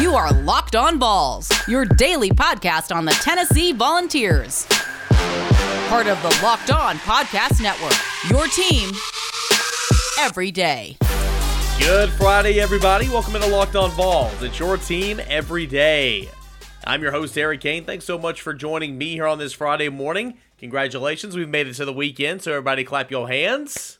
You are Locked On Vols, your daily podcast on the Tennessee Volunteers. Part of the Locked On Podcast Network, your team every day. Good Friday, everybody. Welcome into Locked On Vols. It's your team every day. I'm your host, Eric Kane. Thanks so much for joining me here on this Friday morning. Congratulations, we've made it to the weekend, so everybody clap your hands.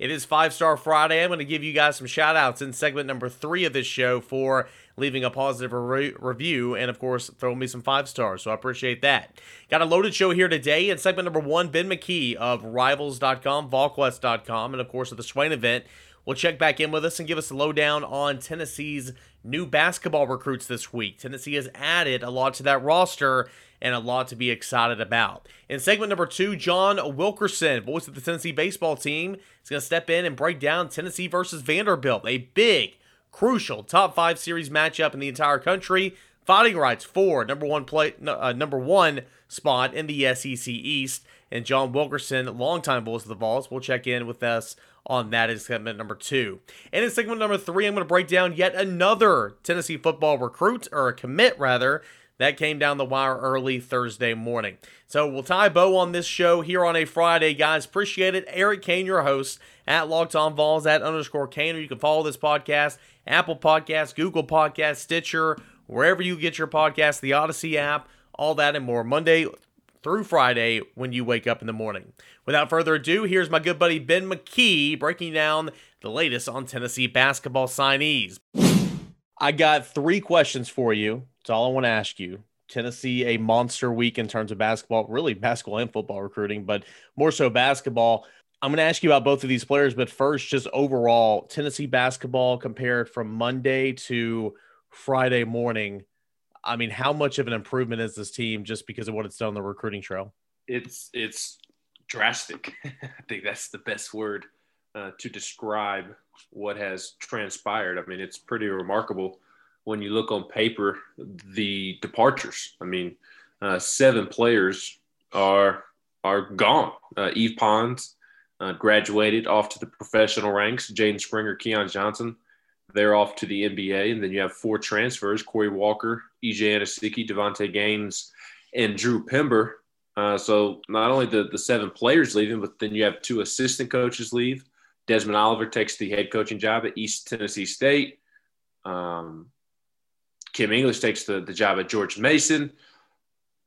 It is Five Star Friday. I'm going to give you guys some shout outs in segment number three of this show for leaving a positive re- review and, of course, throwing me some five stars. So I appreciate that. Got a loaded show here today. In segment number one, Ben McKee of Rivals.com, VolQuest.com, and, of course, at the Swain event will check back in with us and give us a lowdown on Tennessee's new basketball recruits this week. Tennessee has added a lot to that roster and a lot to be excited about. In segment number two, John Wilkerson, voice of the Tennessee baseball team, is going to step in and break down Tennessee versus Vanderbilt, a big, crucial top five series matchup in the entire country. Fighting rights for number one play, uh, number one spot in the SEC East. And John Wilkerson, longtime voice of the Vols, will check in with us on that in segment number two. And in segment number three, I'm going to break down yet another Tennessee football recruit, or a commit rather, that came down the wire early Thursday morning. So we'll tie bow on this show here on a Friday, guys. Appreciate it. Eric Kane, your host at Locked On Vols at underscore Kane. Or You can follow this podcast, Apple Podcasts, Google Podcasts, Stitcher, wherever you get your podcast, the Audacy app, all that and more. Monday through Friday when you wake up in the morning. Without further ado, here's my good buddy Ben McKee breaking down the latest on Tennessee basketball signees. I got three questions for you that's all I want to ask you. Tennessee, a monster week in terms of basketball, really basketball and football recruiting, but more so basketball. I'm going to ask you about both of these players, but first, just overall, Tennessee basketball compared from Monday to Friday morning. I mean, how much of an improvement is this team just because of what it's done on the recruiting trail? It's it's drastic. I think that's the best word uh, to describe what has transpired. I mean, it's pretty remarkable when you look on paper, the departures. I mean, uh, seven players are are gone. Uh, Yves Pons uh, graduated off to the professional ranks. Jaden Springer, Keon Johnson, they're off to the NBA. And then you have four transfers: Corey Walker, EJ Anosike, Davonte Gaines, and Drew Pember. Uh, so not only the, the seven players leaving, but then you have two assistant coaches leave. Desmond Oliver takes the head coaching job at East Tennessee State. Um, Kim English takes the, the job at George Mason.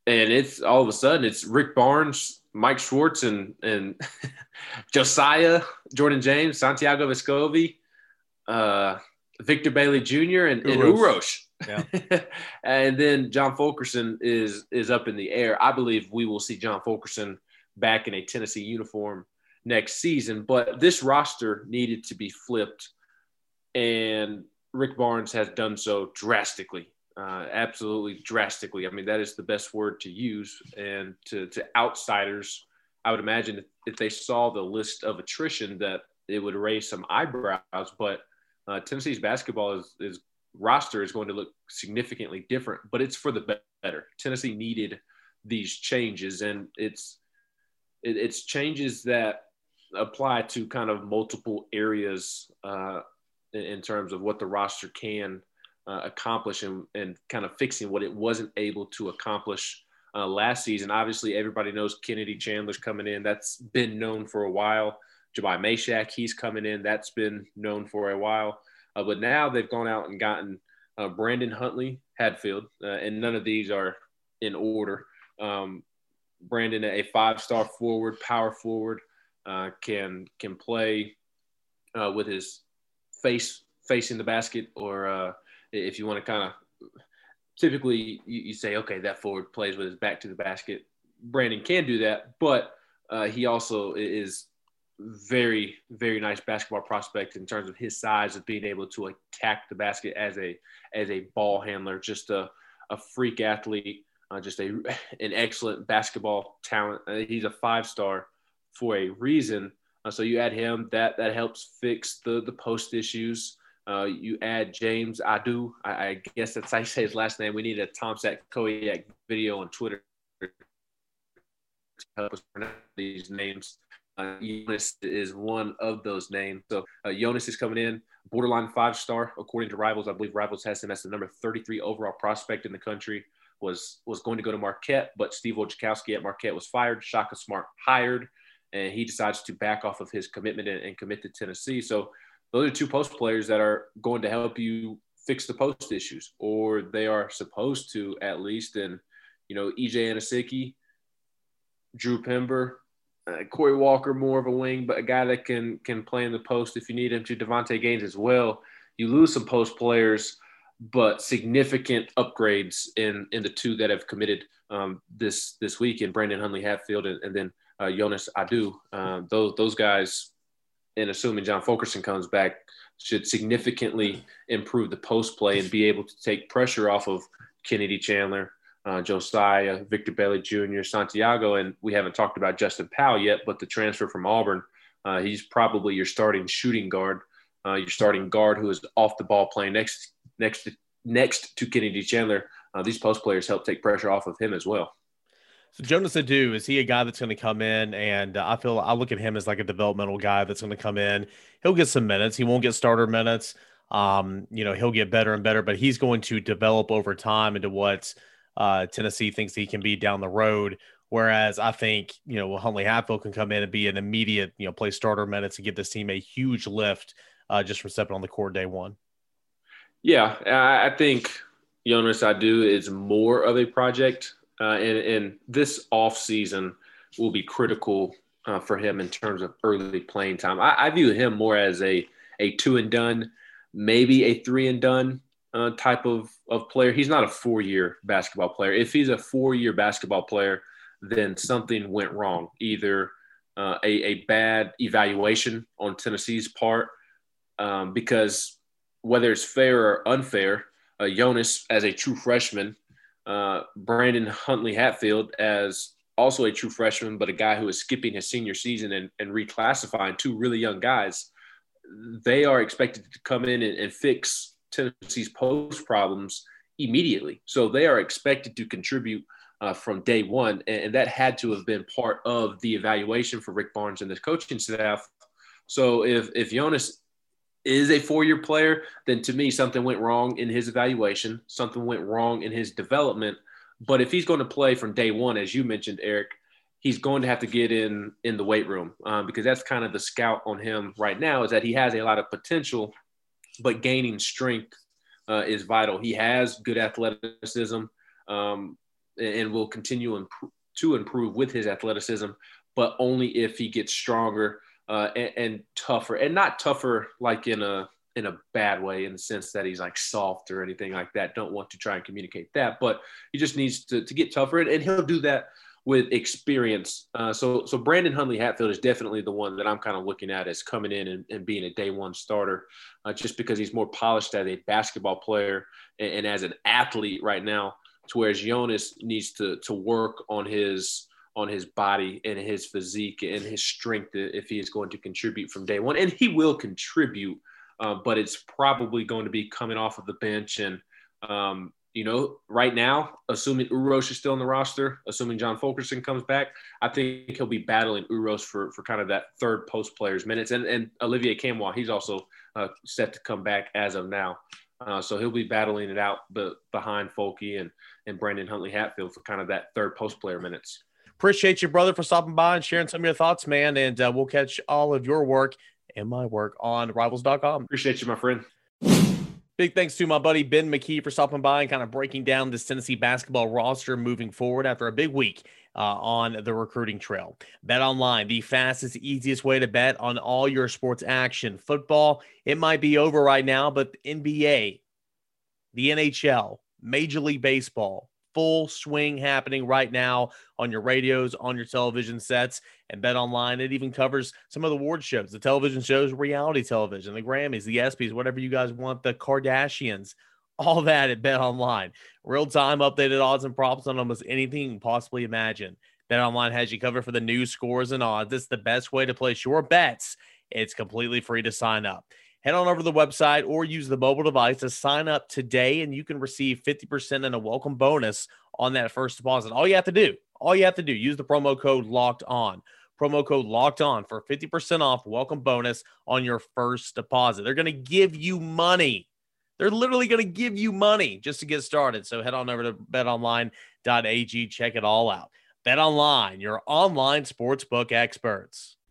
And it's all of a sudden it's Rick Barnes, Mike Schwartz, and and Josiah, Jordan James, Santiago Vescovi, uh, Victor Bailey Jr. and, and Uros. Yeah. and then John Fulkerson is is up in the air. I believe we will see John Fulkerson back in a Tennessee uniform next season. But this roster needed to be flipped. And Rick Barnes has done so drastically, uh, absolutely drastically. I mean, that is the best word to use. And to, to outsiders, I would imagine if, they saw the list of attrition, that it would raise some eyebrows. But uh, Tennessee's basketball is, is roster is going to look significantly different, but it's for the better. Tennessee needed these changes, and it's it, it's changes that apply to kind of multiple areas uh, in, terms of what the roster can uh, accomplish and, and kind of fixing what it wasn't able to accomplish uh, last season. Obviously, everybody knows Kennedy Chandler's coming in. That's been known for a while. Jahmai Mashack, he's coming in. That's been known for a while. Uh, but now they've gone out and gotten uh, Brandon Huntley, Hatfield, uh, and none of these are in order. Um, Brandon, a five-star forward, power forward, uh, can can play with his face facing the basket, or uh, if you want to kind of typically you, you, say, okay, that forward plays with his back to the basket. Brandon can do that, but uh, he also is very, very nice basketball prospect in terms of his size of being able to attack the basket as a as a ball handler, just a, a freak athlete, uh, just a an excellent basketball talent. Uh, he's a five star for a reason. Uh, so you add him, that that helps fix the the post issues. Uh, you add James Aidoo. I, I, guess that's how you say his last name. We need a Tom Sack Koyak video on Twitter to help us pronounce these names. Uh, Jonas is one of those names. So uh, Jonas is coming in, borderline five star according to Rivals. I believe Rivals has him as the number 33 overall prospect in the country. Was was going to go to Marquette, but Steve Wojciechowski at Marquette was fired. Shaka Smart hired, and he decides to back off of his commitment and, and commit to Tennessee. So those are two post players that are going to help you fix the post issues, or they are supposed to at least. And you know, EJ Anosike, Drew Pember, uh, Corey Walker, more of a wing, but a guy that can can play in the post if you need him to. Davonte Gaines as well. You lose some post players, but significant upgrades in in the two that have committed um, this this week in Brandon Huntley Hatfield and, and then uh, Jonas Aidoo. Uh, those those guys, and assuming John Fulkerson comes back, should significantly improve the post play and be able to take pressure off of Kennedy Chandler, uh, Josiah, Victor Bailey Jr., Santiago, and we haven't talked about Justin Powell yet, but the transfer from Auburn, uh, he's probably your starting shooting guard, uh, your starting guard who is off the ball playing next next next to Kennedy Chandler. Uh, these post players help take pressure off of him as well. So Jonas Aidoo, is he a guy that's going to come in? And uh, I feel I look at him as like a developmental guy that's going to come in. He'll get some minutes. He won't get starter minutes. Um, you know, he'll get better and better, but he's going to develop over time into what uh, Tennessee thinks he can be down the road. Whereas I think, you know, Huntley Hatfield can come in and be an immediate, you know, play starter minutes and give this team a huge lift uh, just from stepping on the court day one. Yeah, I think Jonas Aidoo is more of a project, uh, and, and this off season will be critical uh, for him in terms of early playing time. I, I, view him more as a a two and done, maybe a three and done uh, type of of player. He's not a four year basketball player. If he's a four year basketball player, then something went wrong. Either uh, a, a bad evaluation on Tennessee's part, um, because whether it's fair or unfair, uh, Jonas as a true freshman, uh, Brandon Huntley Hatfield as also a true freshman, but a guy who is skipping his senior season and, and reclassifying two really young guys. They are expected to come in and, and fix Tennessee's post problems immediately. So they are expected to contribute uh, from day one. And, and, that had to have been part of the evaluation for Rick Barnes and the coaching staff. So if, if Jonas is a four year player, then to me, something went wrong in his evaluation, something went wrong in his development. But if he's going to play from day one, as you mentioned, Eric, he's going to have to get in in the weight room um, because that's kind of the scout on him right now is that he has a lot of potential, but gaining strength uh, is vital. He has good athleticism um, and will continue imp- to improve with his athleticism, but only if he gets stronger uh, and, and, tougher, and not tougher like in a in a bad way in the sense that he's like soft or anything like that. Don't want to try and communicate that, but he just needs to, to get tougher, and, and he'll do that with experience. Uh, so so Brandon Huntley Hatfield is definitely the one that I'm kind of looking at as coming in and, and being a day one starter, uh, just because he's more polished as a basketball player and, and as an athlete right now. To whereas Jonas needs to to work on his on his body and his physique and his strength if he is going to contribute from day one. And he will contribute, uh, but it's probably going to be coming off of the bench. And, um, you know, right now, assuming Uros is still on the roster, assuming John Fulkerson comes back, I think he'll be battling Uros for, for kind of that third post player's minutes. And, and Olivier Nkamhoua, he's also uh, set to come back as of now. Uh, so he'll be battling it out behind Folky and, and Brandon Huntley Hatfield for kind of that third post player minutes. Appreciate you, brother, for stopping by and sharing some of your thoughts, man. And uh, we'll catch all of your work and my work on rivals.com. Appreciate you, my friend. Big thanks to my buddy Ben McKee for stopping by and kind of breaking down this Tennessee basketball roster moving forward after a big week uh, on the recruiting trail. Bet online, the fastest, easiest way to bet on all your sports action. Football, it might be over right now, but NBA, the NHL, Major League Baseball, full swing happening right now on your radios, on your television sets, and Bet Online. It even covers some of the award shows, the television shows, reality television, the Grammys, the ESPYs, whatever you guys want, the Kardashians, all that at Bet Online. Real time updated odds and props on almost anything you can possibly imagine. Bet Online has you covered for the news, scores, and odds. It's the best way to place your bets. It's completely free to sign up head on over to the website or use the mobile device to sign up today and you can receive 50% and a welcome bonus on that first deposit. All you have to do, all you have to do, use the promo code locked on. promo code locked on for 50% off welcome bonus on your first deposit. They're going to give you money. They're literally going to give you money just to get started. So head on over to betonline.ag, check it all out. Bet online, your online sportsbook experts.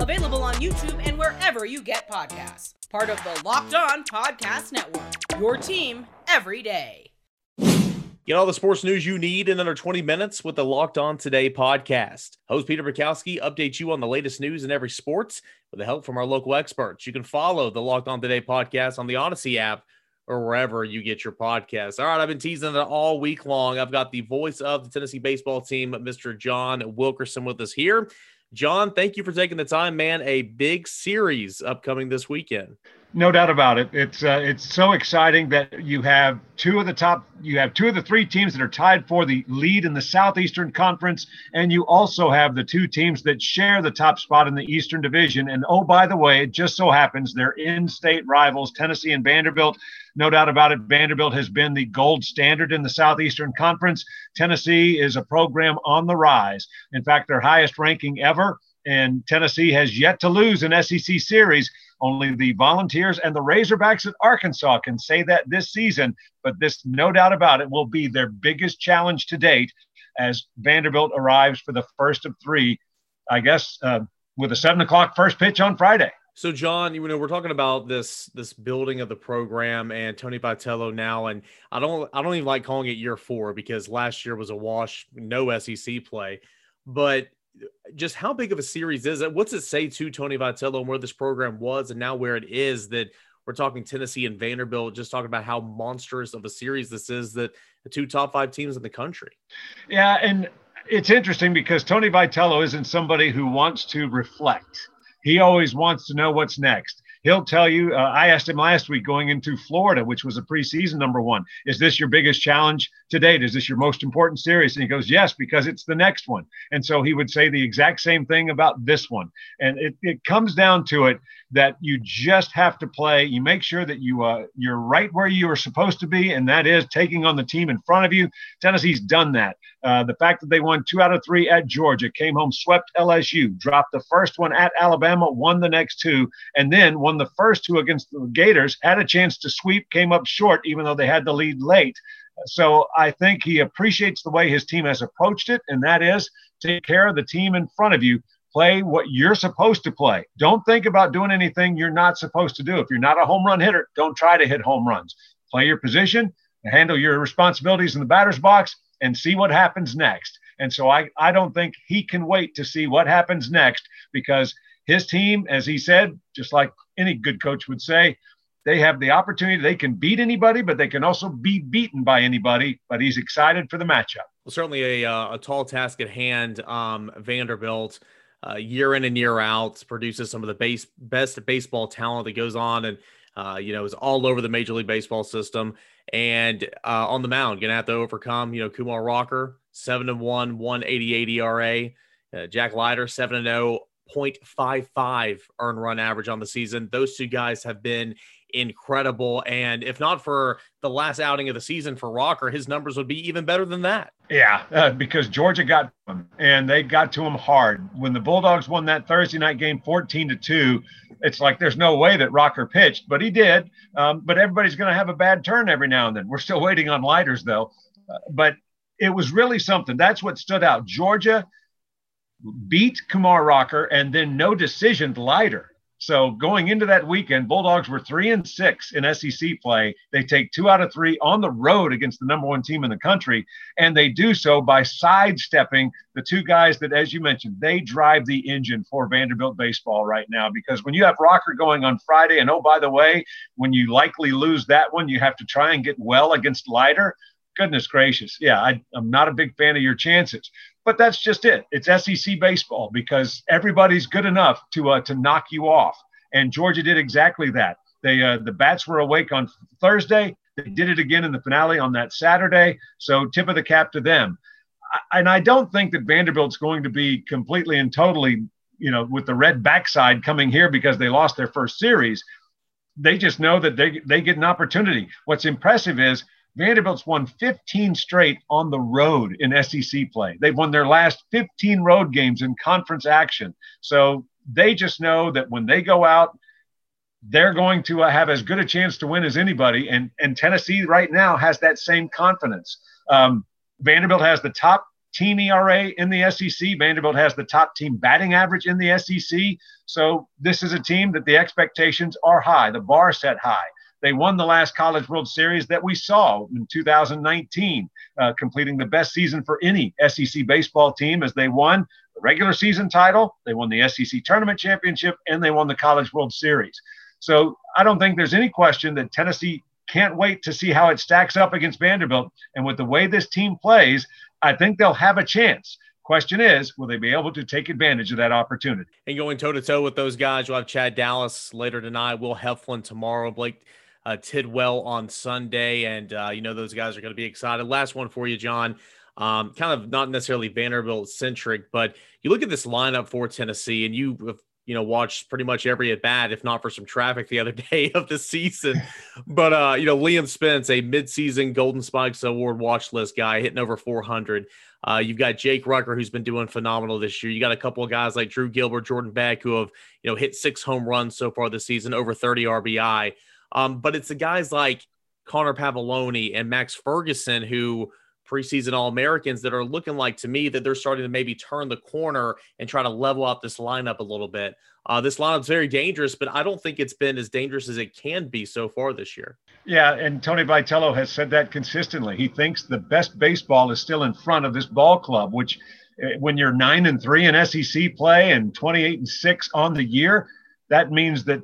Available on YouTube and wherever you get podcasts. Part of the Locked On Podcast Network. Your team every day. Get all the sports news you need in under 20 minutes with the Locked On Today podcast. Host Peter Bukowski updates you on the latest news in every sports with the help from our local experts. You can follow the Locked On Today podcast on the Audacy app or wherever you get your podcasts. All right, I've been teasing it all week long. I've got the voice of the Tennessee baseball team, Mr. John Wilkerson, with us here. John, thank you for taking the time, man. A big series upcoming this weekend. No doubt about it. It's uh, it's so exciting that you have two of the top, you have two of the three teams that are tied for the lead in the Southeastern Conference, and you also have the two teams that share the top spot in the Eastern Division. And oh, by the way, it just so happens they're in-state rivals, Tennessee and Vanderbilt. No doubt about it, Vanderbilt has been the gold standard in the Southeastern Conference. Tennessee is a program on the rise. In fact, their highest ranking ever, and Tennessee has yet to lose an SEC series. Only the Volunteers and the Razorbacks at Arkansas can say that this season, but this, no doubt about it, will be their biggest challenge to date as Vanderbilt arrives for the first of three, I guess, uh, with a seven o'clock first pitch on Friday. So, John, you know, we're talking about this this building of the program and Tony Vitello now, and I don't I don't even like calling it year four because last year was a wash, no SEC play. But uh, just how big of a series is it? What's it say to Tony Vitello and where this program was and now where it is that we're talking Tennessee and Vanderbilt, just talking about how monstrous of a series this is that the two top five teams in the country. Yeah, and it's interesting because Tony Vitello isn't somebody who wants to reflect. He always wants to know what's next. He'll tell you. Uh, I asked him last week going into Florida, which was a preseason number one. Is this your biggest challenge to date? Is this your most important series? And he goes, Yes, because it's the next one. And so he would say the exact same thing about this one. And it, it comes down to it that you just have to play. You make sure that you uh, you're right where you are supposed to be, and that is taking on the team in front of you. Tennessee's done that. Uh, the fact that they won two out of three at Georgia, came home, swept LSU, dropped the first one at Alabama, won the next two, and then won the first two against the Gators. Had a chance to sweep, came up short, even though they had the lead late. So I think he appreciates the way his team has approached it, and that is take care of the team in front of you play what you're supposed to play. Don't think about doing anything you're not supposed to do. If you're not a home run hitter, don't try to hit home runs. Play your position, handle your responsibilities in the batter's box, and see what happens next. And so I, I don't think he can wait to see what happens next because his team, as he said, just like any good coach would say, they have the opportunity. They can beat anybody, but they can also be beaten by anybody. But he's excited for the matchup. Well, certainly a, uh, a tall task at hand. Um, Vanderbilt uh, year in and year out, produces some of the base best baseball talent that goes on and uh, you know is all over the Major League Baseball system. And uh, on the mound, gonna have to overcome you know Kumar Rocker, seven and one, one eighty eight ERA. Uh, Jack Leiter, seven and zero, oh, 0.55 earned run average on the season. Those two guys have been incredible. And if not for the last outing of the season for Rocker, his numbers would be even better than that. Yeah, uh, because Georgia got him and they got to him hard. When the Bulldogs won that Thursday night game 14 to 2, it's like there's no way that Rocker pitched, but he did. Um, but everybody's going to have a bad turn every now and then. We're still waiting on Leiters, though. Uh, but it was really something. That's what stood out. Georgia beat Kumar Rocker and then no decision Leiter. So going into that weekend, Bulldogs were three and six in SEC play. They take two out of three on the road against the number one team in the country, and they do so by sidestepping the two guys that, as you mentioned, they drive the engine for Vanderbilt baseball right now. Because when you have Rocker going on Friday, and oh by the way, when you likely lose that one, you have to try and get well against Leiter. Goodness gracious. Yeah, I, I'm not a big fan of your chances. But that's just it. It's SEC baseball because everybody's good enough to uh, to knock you off. And Georgia did exactly that. They uh, the bats were awake on Thursday. They did it again in the finale on that Saturday. So tip of the cap to them. I, and I don't think that Vanderbilt's going to be completely and totally, you know, with the red backside coming here because they lost their first series. They just know that they they get an opportunity. What's impressive is Vanderbilt's won 15 straight on the road in SEC play. They've won their last 15 road games in conference action. So they just know that when they go out they're going to uh, have as good a chance to win as anybody. And, and Tennessee right now has that same confidence. Um, Vanderbilt has the top team ERA in the SEC. Vanderbilt has the top team batting average in the SEC. So this is a team that the expectations are high, the bar set high. They won the last College World Series that we saw in 2019, uh, completing the best season for any SEC baseball team as they won the regular season title, they won the SEC tournament championship, and they won the College World Series. So I don't think there's any question that Tennessee can't wait to see how it stacks up against Vanderbilt. And with the way this team plays, I think they'll have a chance. Question is, will they be able to take advantage of that opportunity? And going toe to toe with those guys, you'll have Chad Dallas later tonight, Will Heflin tomorrow, Blake uh, Tidwell on Sunday. And, uh, you know, those guys are going to be excited. Last one for you, John. Um, kind of not necessarily Vanderbilt centric, but you look at this lineup for Tennessee, and you have you know, watched pretty much every at bat, if not for some traffic the other day of the season. but uh, you know, Liam Spence, a midseason Golden Spikes Award watch list guy, hitting over 400. Uh, you've got Jake Rucker, who's been doing phenomenal this year. You got a couple of guys like Drew Gilbert, Jordan Beck, who have you know hit six home runs so far this season, over 30 RBI. Um, but it's the guys like Connor Pavolony and Max Ferguson who preseason All Americans that are looking like to me that they're starting to maybe turn the corner and try to level up this lineup a little bit. Uh, this lineup's very dangerous, but I don't think it's been as dangerous as it can be so far this year. Yeah, and Tony Vitello has said that consistently. He thinks the best baseball is still in front of this ball club, which eh, when you're nine and three in SEC play and 28 and six on the year, that means that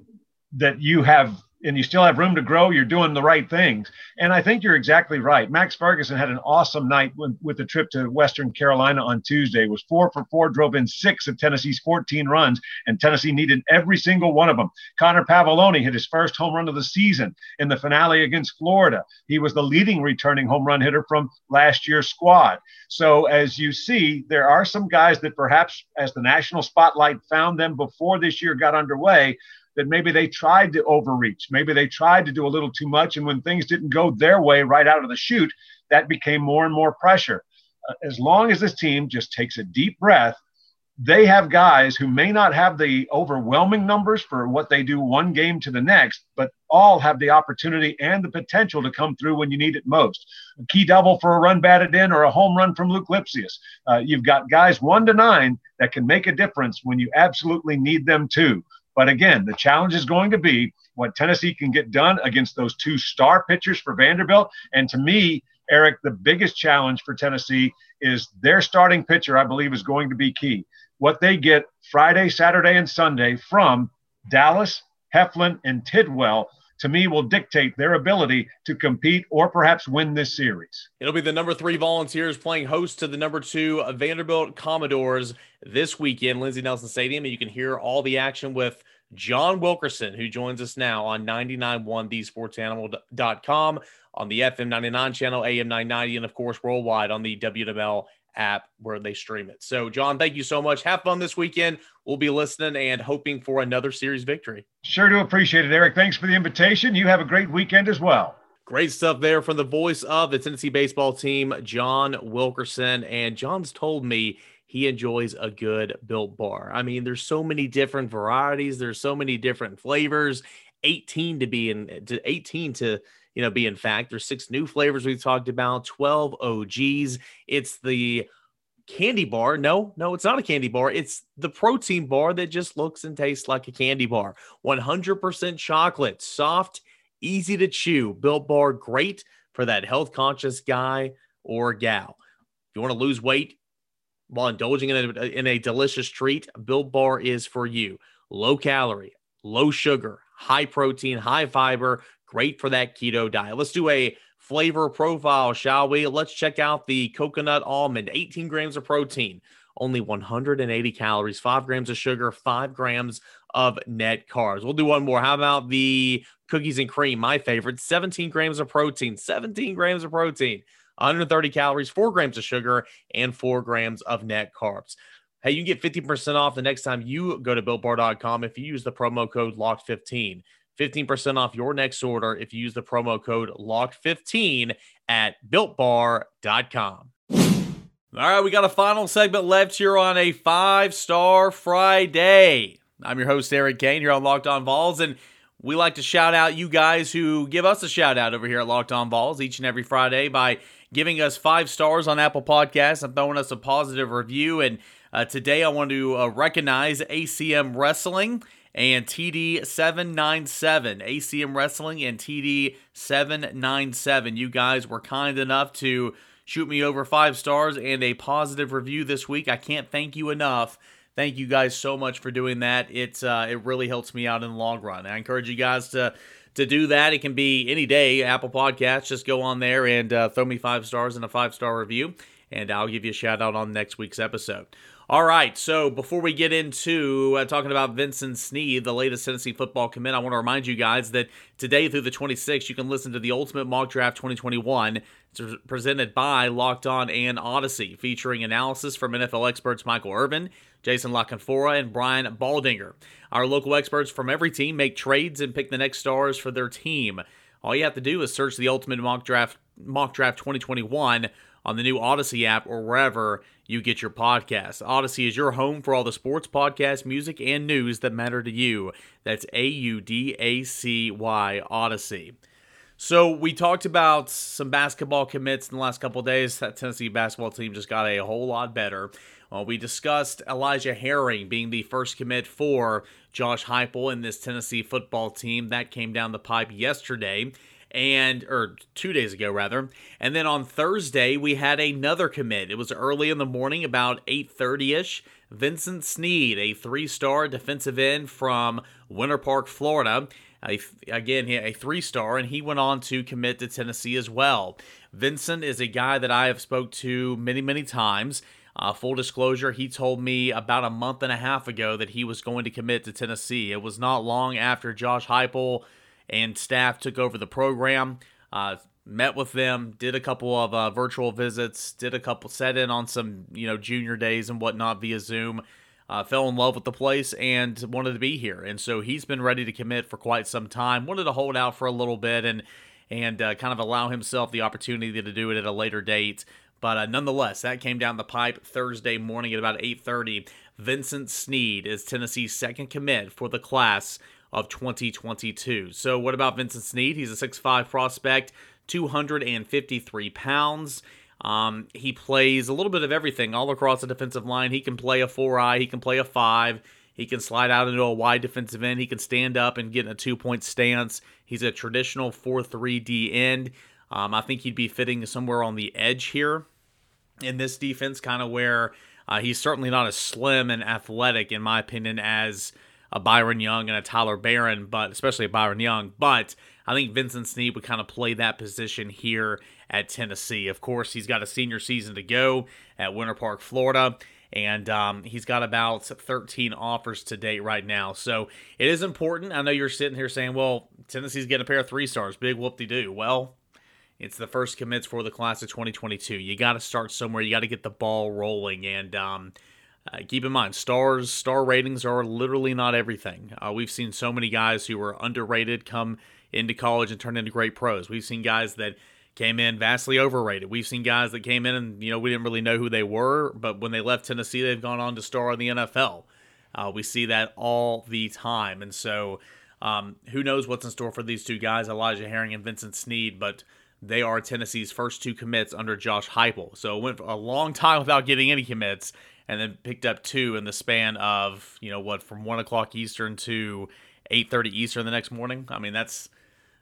that you have and you still have room to grow, you're doing the right things. And I think you're exactly right. Max Ferguson had an awesome night with, the trip to Western Carolina on Tuesday. It was four for four, drove in six of Tennessee's 14 runs, and Tennessee needed every single one of them. Connor Pavolony hit his first home run of the season in the finale against Florida. He was the leading returning home run hitter from last year's squad. So as you see, there are some guys that perhaps as the national spotlight found them before this year got underway that maybe they tried to overreach. Maybe they tried to do a little too much. And when things didn't go their way right out of the chute, that became more and more pressure. Uh, as long as this team just takes a deep breath, they have guys who may not have the overwhelming numbers for what they do one game to the next, but all have the opportunity and the potential to come through when you need it most. A key double for a run batted in or a home run from Luke Lipcius. Uh, you've got guys one to nine that can make a difference when you absolutely need them to. But again, the challenge is going to be what Tennessee can get done against those two star pitchers for Vanderbilt. And to me, Eric, the biggest challenge for Tennessee is their starting pitcher, I believe, is going to be key. What they get Friday, Saturday, and Sunday from Dallas, Heflin, and Tidwell to me will dictate their ability to compete or perhaps win this series. It'll be the number three Volunteers playing host to the number two Vanderbilt Commodores this weekend, Lindsey Nelson Stadium. And you can hear all the action with John Wilkerson, who joins us now on 99.1 thesportsanimal.com, on the FM 99 channel, AM 990, and of course, worldwide on the WML app where they stream it. So, John, thank you so much. Have fun this weekend. We'll be listening and hoping for another series victory. Sure do appreciate it, Eric. Thanks for the invitation. You have a great weekend as well. Great stuff there from the voice of the Tennessee baseball team, John Wilkerson. And John's told me he enjoys a good built bar. I mean, there's so many different varieties, there's so many different flavors. 18 to be in to 18 to you know, be in fact. There's six new flavors we've talked about, 12 OGs. It's the candy bar. No, no, it's not a candy bar. It's the protein bar that just looks and tastes like a candy bar. 100% chocolate, soft, easy to chew. Built bar, great for that health conscious guy or gal. If you want to lose weight while indulging in a, in a delicious treat, Built Bar is for you. Low calorie, low sugar, high protein, high fiber, great for that keto diet. Let's do a flavor profile, shall we? Let's check out the coconut almond, 18 grams of protein, only 180 calories, 5 grams of sugar, 5 grams of net carbs. We'll do one more. How about the cookies and cream? My favorite, 17 grams of protein, 17 grams of protein, 130 calories, 4 grams of sugar, and 4 grams of net carbs. Hey, you can get 50% off the next time you go to builtbar.com if you use the promo code LOCKED15. 15% off your next order if you use the promo code LOCKED15 at builtbar.com. All right, we got a final segment left here on a five star Friday. I'm your host, Eric Kane, here on Locked On Vols, and we like to shout out you guys who give us a shout out over here at Locked On Vols each and every Friday by giving us five stars on Apple Podcasts and throwing us a positive review. And uh, today I want to uh, recognize ACM Wrestling and TD797. ACM Wrestling and TD797. You guys were kind enough to shoot me over five stars and a positive review this week. I can't thank you enough. Thank you guys so much for doing that. It's uh, it really helps me out in the long run. I encourage you guys to to do that. It can be any day. Apple Podcasts. Just go on there and uh, throw me five stars and a five star review, and I'll give you a shout out on next week's episode. All right, so before we get into uh, talking about Vincent Sneed, the latest Tennessee football commit, I want to remind you guys that today through the 26th, you can listen to the Ultimate Mock Draft 2021. It's presented by Locked On and Audacy, featuring analysis from NFL experts Michael Irvin, Jason La Canfora, and Brian Baldinger. Our local experts from every team make trades and pick the next stars for their team. All you have to do is search the Ultimate Mock Draft Mock Draft 2021 on the new Audacy app or wherever you get your podcasts. Audacy is your home for all the sports, podcasts, music, and news that matter to you. That's A U D A C Y Audacy. So we talked about some basketball commits in the last couple days. That Tennessee basketball team just got a whole lot better. Well, we discussed Elijah Herring being the first commit for Josh Heupel in this Tennessee football team. That came down the pipe yesterday and or two days ago rather. And then on thursday we had another commit. It was early in the morning about 8.30ish vincent sneed a three-star defensive end from winter park florida. A, again a three-star and he went on to commit to tennessee as well. Vincent is a guy that i have spoke to many many times. Uh, full disclosure, he told me about a month and a half ago that he was going to commit to Tennessee. It was not long after Josh Heupel and staff took over the program. Uh, met with them, did a couple of uh, virtual visits, did a couple, set in on some you know junior days and whatnot via Zoom. Uh, fell in love with the place and wanted to be here, and so he's been ready to commit for quite some time. Wanted to hold out for a little bit and and uh, kind of allow himself the opportunity to do it at a later date. But uh, nonetheless, that came down the pipe Thursday morning at about 8:30. Vincent Sneed is Tennessee's second commit for the class of 2022. So, what about Vincent Sneed? He's a 6'5 prospect, 253 pounds. Um, he plays a little bit of everything all across the defensive line. He can play a 4 eye, he can play a 5, he can slide out into a wide defensive end, he can stand up and get in a two point stance. He's a traditional 4 3 D end. Um, I think he'd be fitting somewhere on the edge here in this defense, kind of where uh, he's certainly not as slim and athletic, in my opinion, as a Byron Young and a Tyler Baron, but especially a Byron Young. But I think Vincent Sneed would kind of play that position here at Tennessee. Of course, he's got a senior season to go at Winter Park, Florida. And um, he's got about 13 offers to date right now. So it is important. I know you're sitting here saying, well, Tennessee's getting a pair of three stars. Big whoop de doo. Well, it's the first commits for the class of 2022. You got to start somewhere. You got to get the ball rolling. And um, uh, keep in mind, stars star ratings are literally not everything. Uh, we've seen so many guys who were underrated come into college and turn into great pros. We've seen guys that came in vastly overrated. We've seen guys that came in and you know we didn't really know who they were, but when they left Tennessee, they've gone on to star in the NFL. Uh, we see that all the time, and so um, who knows what's in store for these two guys, Elijah Herring and Vincent Sneed, but they are Tennessee's first two commits under Josh Heupel. So it went a long time without getting any commits, and then picked up two in the span of you know what from one o'clock Eastern to eight thirty Eastern the next morning. I mean that's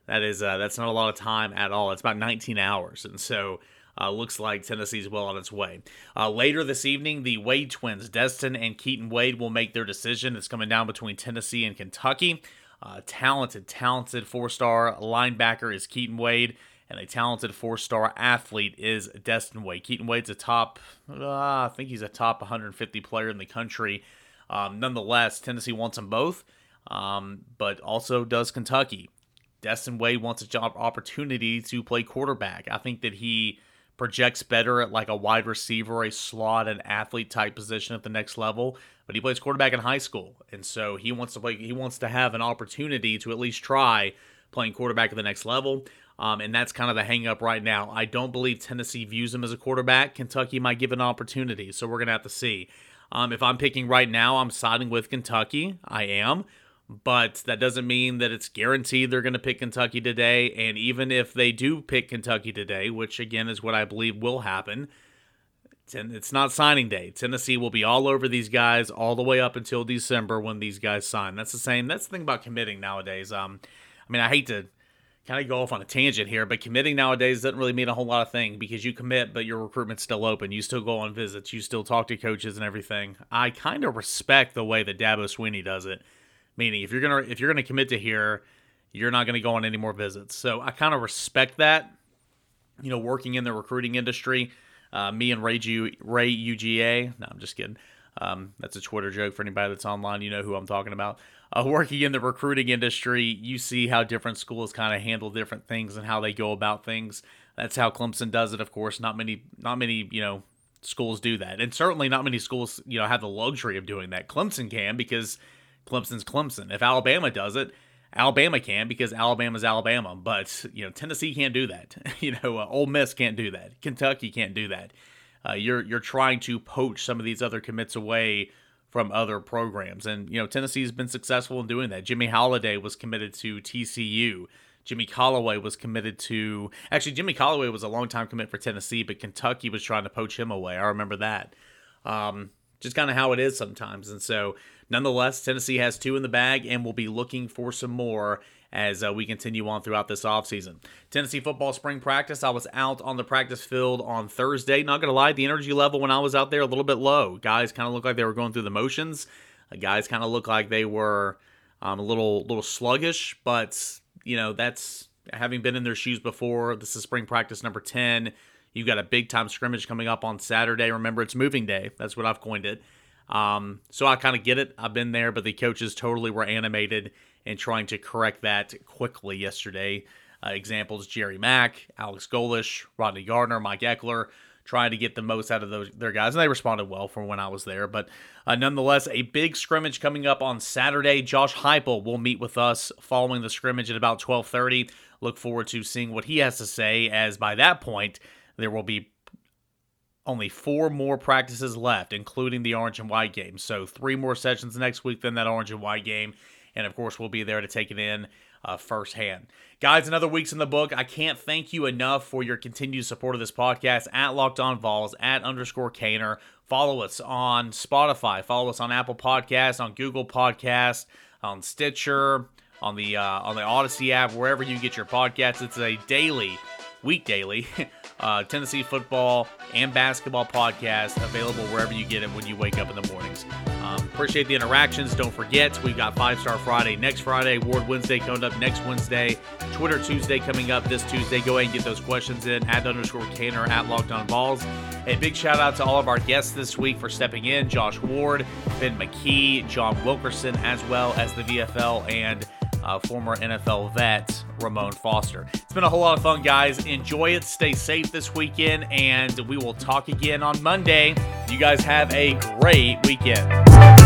that is uh, that's not a lot of time at all. It's about 19 hours, and so. Uh, looks like Tennessee's well on its way. Uh, later this evening, the Wade twins, Destin and Keaton Wade, will make their decision. It's coming down between Tennessee and Kentucky. Uh, talented, talented four star linebacker is Keaton Wade and a talented four-star athlete is Destin Wade. Keaton Wade's a top, uh, I think he's a top 150 player in the country. Um, nonetheless, Tennessee wants them both, um, but also does Kentucky. Destin Wade wants a job opportunity to play quarterback. I think that he projects better at like a wide receiver, a slot, an athlete type position at the next level. But he plays quarterback in high school, and so he wants to play. He wants to have an opportunity to at least try playing quarterback at the next level. Um, and that's kind of the hang up right now. I don't believe Tennessee views him as a quarterback. Kentucky might give an opportunity, so we're gonna have to see. Um, if I'm picking right now, I'm siding with Kentucky. I am but that doesn't mean that it's guaranteed they're going to pick Kentucky today. And even if they do pick Kentucky today, which again is what I believe will happen, it's not signing day. Tennessee will be all over these guys all the way up until December when these guys sign. That's the same. That's the thing about committing nowadays. Um, I mean, I hate to kind of go off on a tangent here, but committing nowadays doesn't really mean a whole lot of thing because you commit, but your recruitment's still open. You still go on visits. You still talk to coaches and everything. I kind of respect the way that Dabo Swinney does it Meaning, if you're gonna if you're gonna commit to here, you're not gonna go on any more visits. So I kind of respect that. You know, working in the recruiting industry, uh, me and Ray, G- Ray UGA. No, I'm just kidding. Um, that's a Twitter joke for anybody that's online. You know who I'm talking about. Uh, working in the recruiting industry, you see how different schools kind of handle different things and how they go about things. That's how Clemson does it. Of course, not many, not many, you know, schools do that, and certainly not many schools, you know, have the luxury of doing that. Clemson can because Clemson's Clemson. If Alabama does it, Alabama can because Alabama's Alabama. But you know Tennessee can't do that. you know uh, Ole Miss can't do that. Kentucky can't do that. Uh, you're you're trying to poach some of these other commits away from other programs, and you know Tennessee's been successful in doing that. Jimmy Holiday was committed to TCU. Jimmy Callaway was committed to actually Jimmy Callaway was a long time commit for Tennessee, but Kentucky was trying to poach him away. I remember that. Um, just kind of how it is sometimes, and so Nonetheless, Tennessee has two in the bag and will be looking for some more as uh, we continue on throughout this offseason. Tennessee football spring practice. I was out on the practice field on Thursday. Not going to lie, the energy level when I was out there a little bit low. Guys kind of looked like they were going through the motions. Uh, guys kind of looked like they were um, a little little sluggish, but you know that's having been in their shoes before. This is spring practice number ten. You've got a big time scrimmage coming up on Saturday. Remember, it's moving day. That's what I've coined it. Um, so I kind of get it. I've been there, but the coaches totally were animated and trying to correct that quickly yesterday. Uh, examples Jerry Mack, Alex Golesh, Rodney Garner, Mike Ekeler, trying to get the most out of those their guys, and they responded well from when I was there. But uh, nonetheless, a big scrimmage coming up on Saturday. Josh Heupel will meet with us following the scrimmage at about 12:30. Look forward to seeing what he has to say, as by that point there will be only four more practices left, including the orange and white game. So three more sessions next week than that orange and white game. And of course, we'll be there to take it in uh, firsthand. Guys, another week's in the book. I can't thank you enough for your continued support of this podcast at Locked On Vols, at underscore Caner. Follow us on Spotify. Follow us on Apple Podcasts, on Google Podcasts, on Stitcher, on the uh, on the Audacy app, wherever you get your podcasts. It's a daily, week daily uh, Tennessee football and basketball podcast available wherever you get it when you wake up in the mornings. Um, appreciate the interactions. Don't forget, we've got Five Star Friday next Friday, Ward Wednesday coming up next Wednesday, Twitter Tuesday coming up this Tuesday. Go ahead and get those questions in at underscore Caner at Locked On Vols. A big shout out to all of our guests this week for stepping in Josh Ward, Ben McKee, John Wilkerson, as well as the VFL and uh, former NFL vet Ramon Foster. It's been a whole lot of fun, guys. Enjoy it. Stay safe this weekend, and we will talk again on Monday. You guys have a great weekend.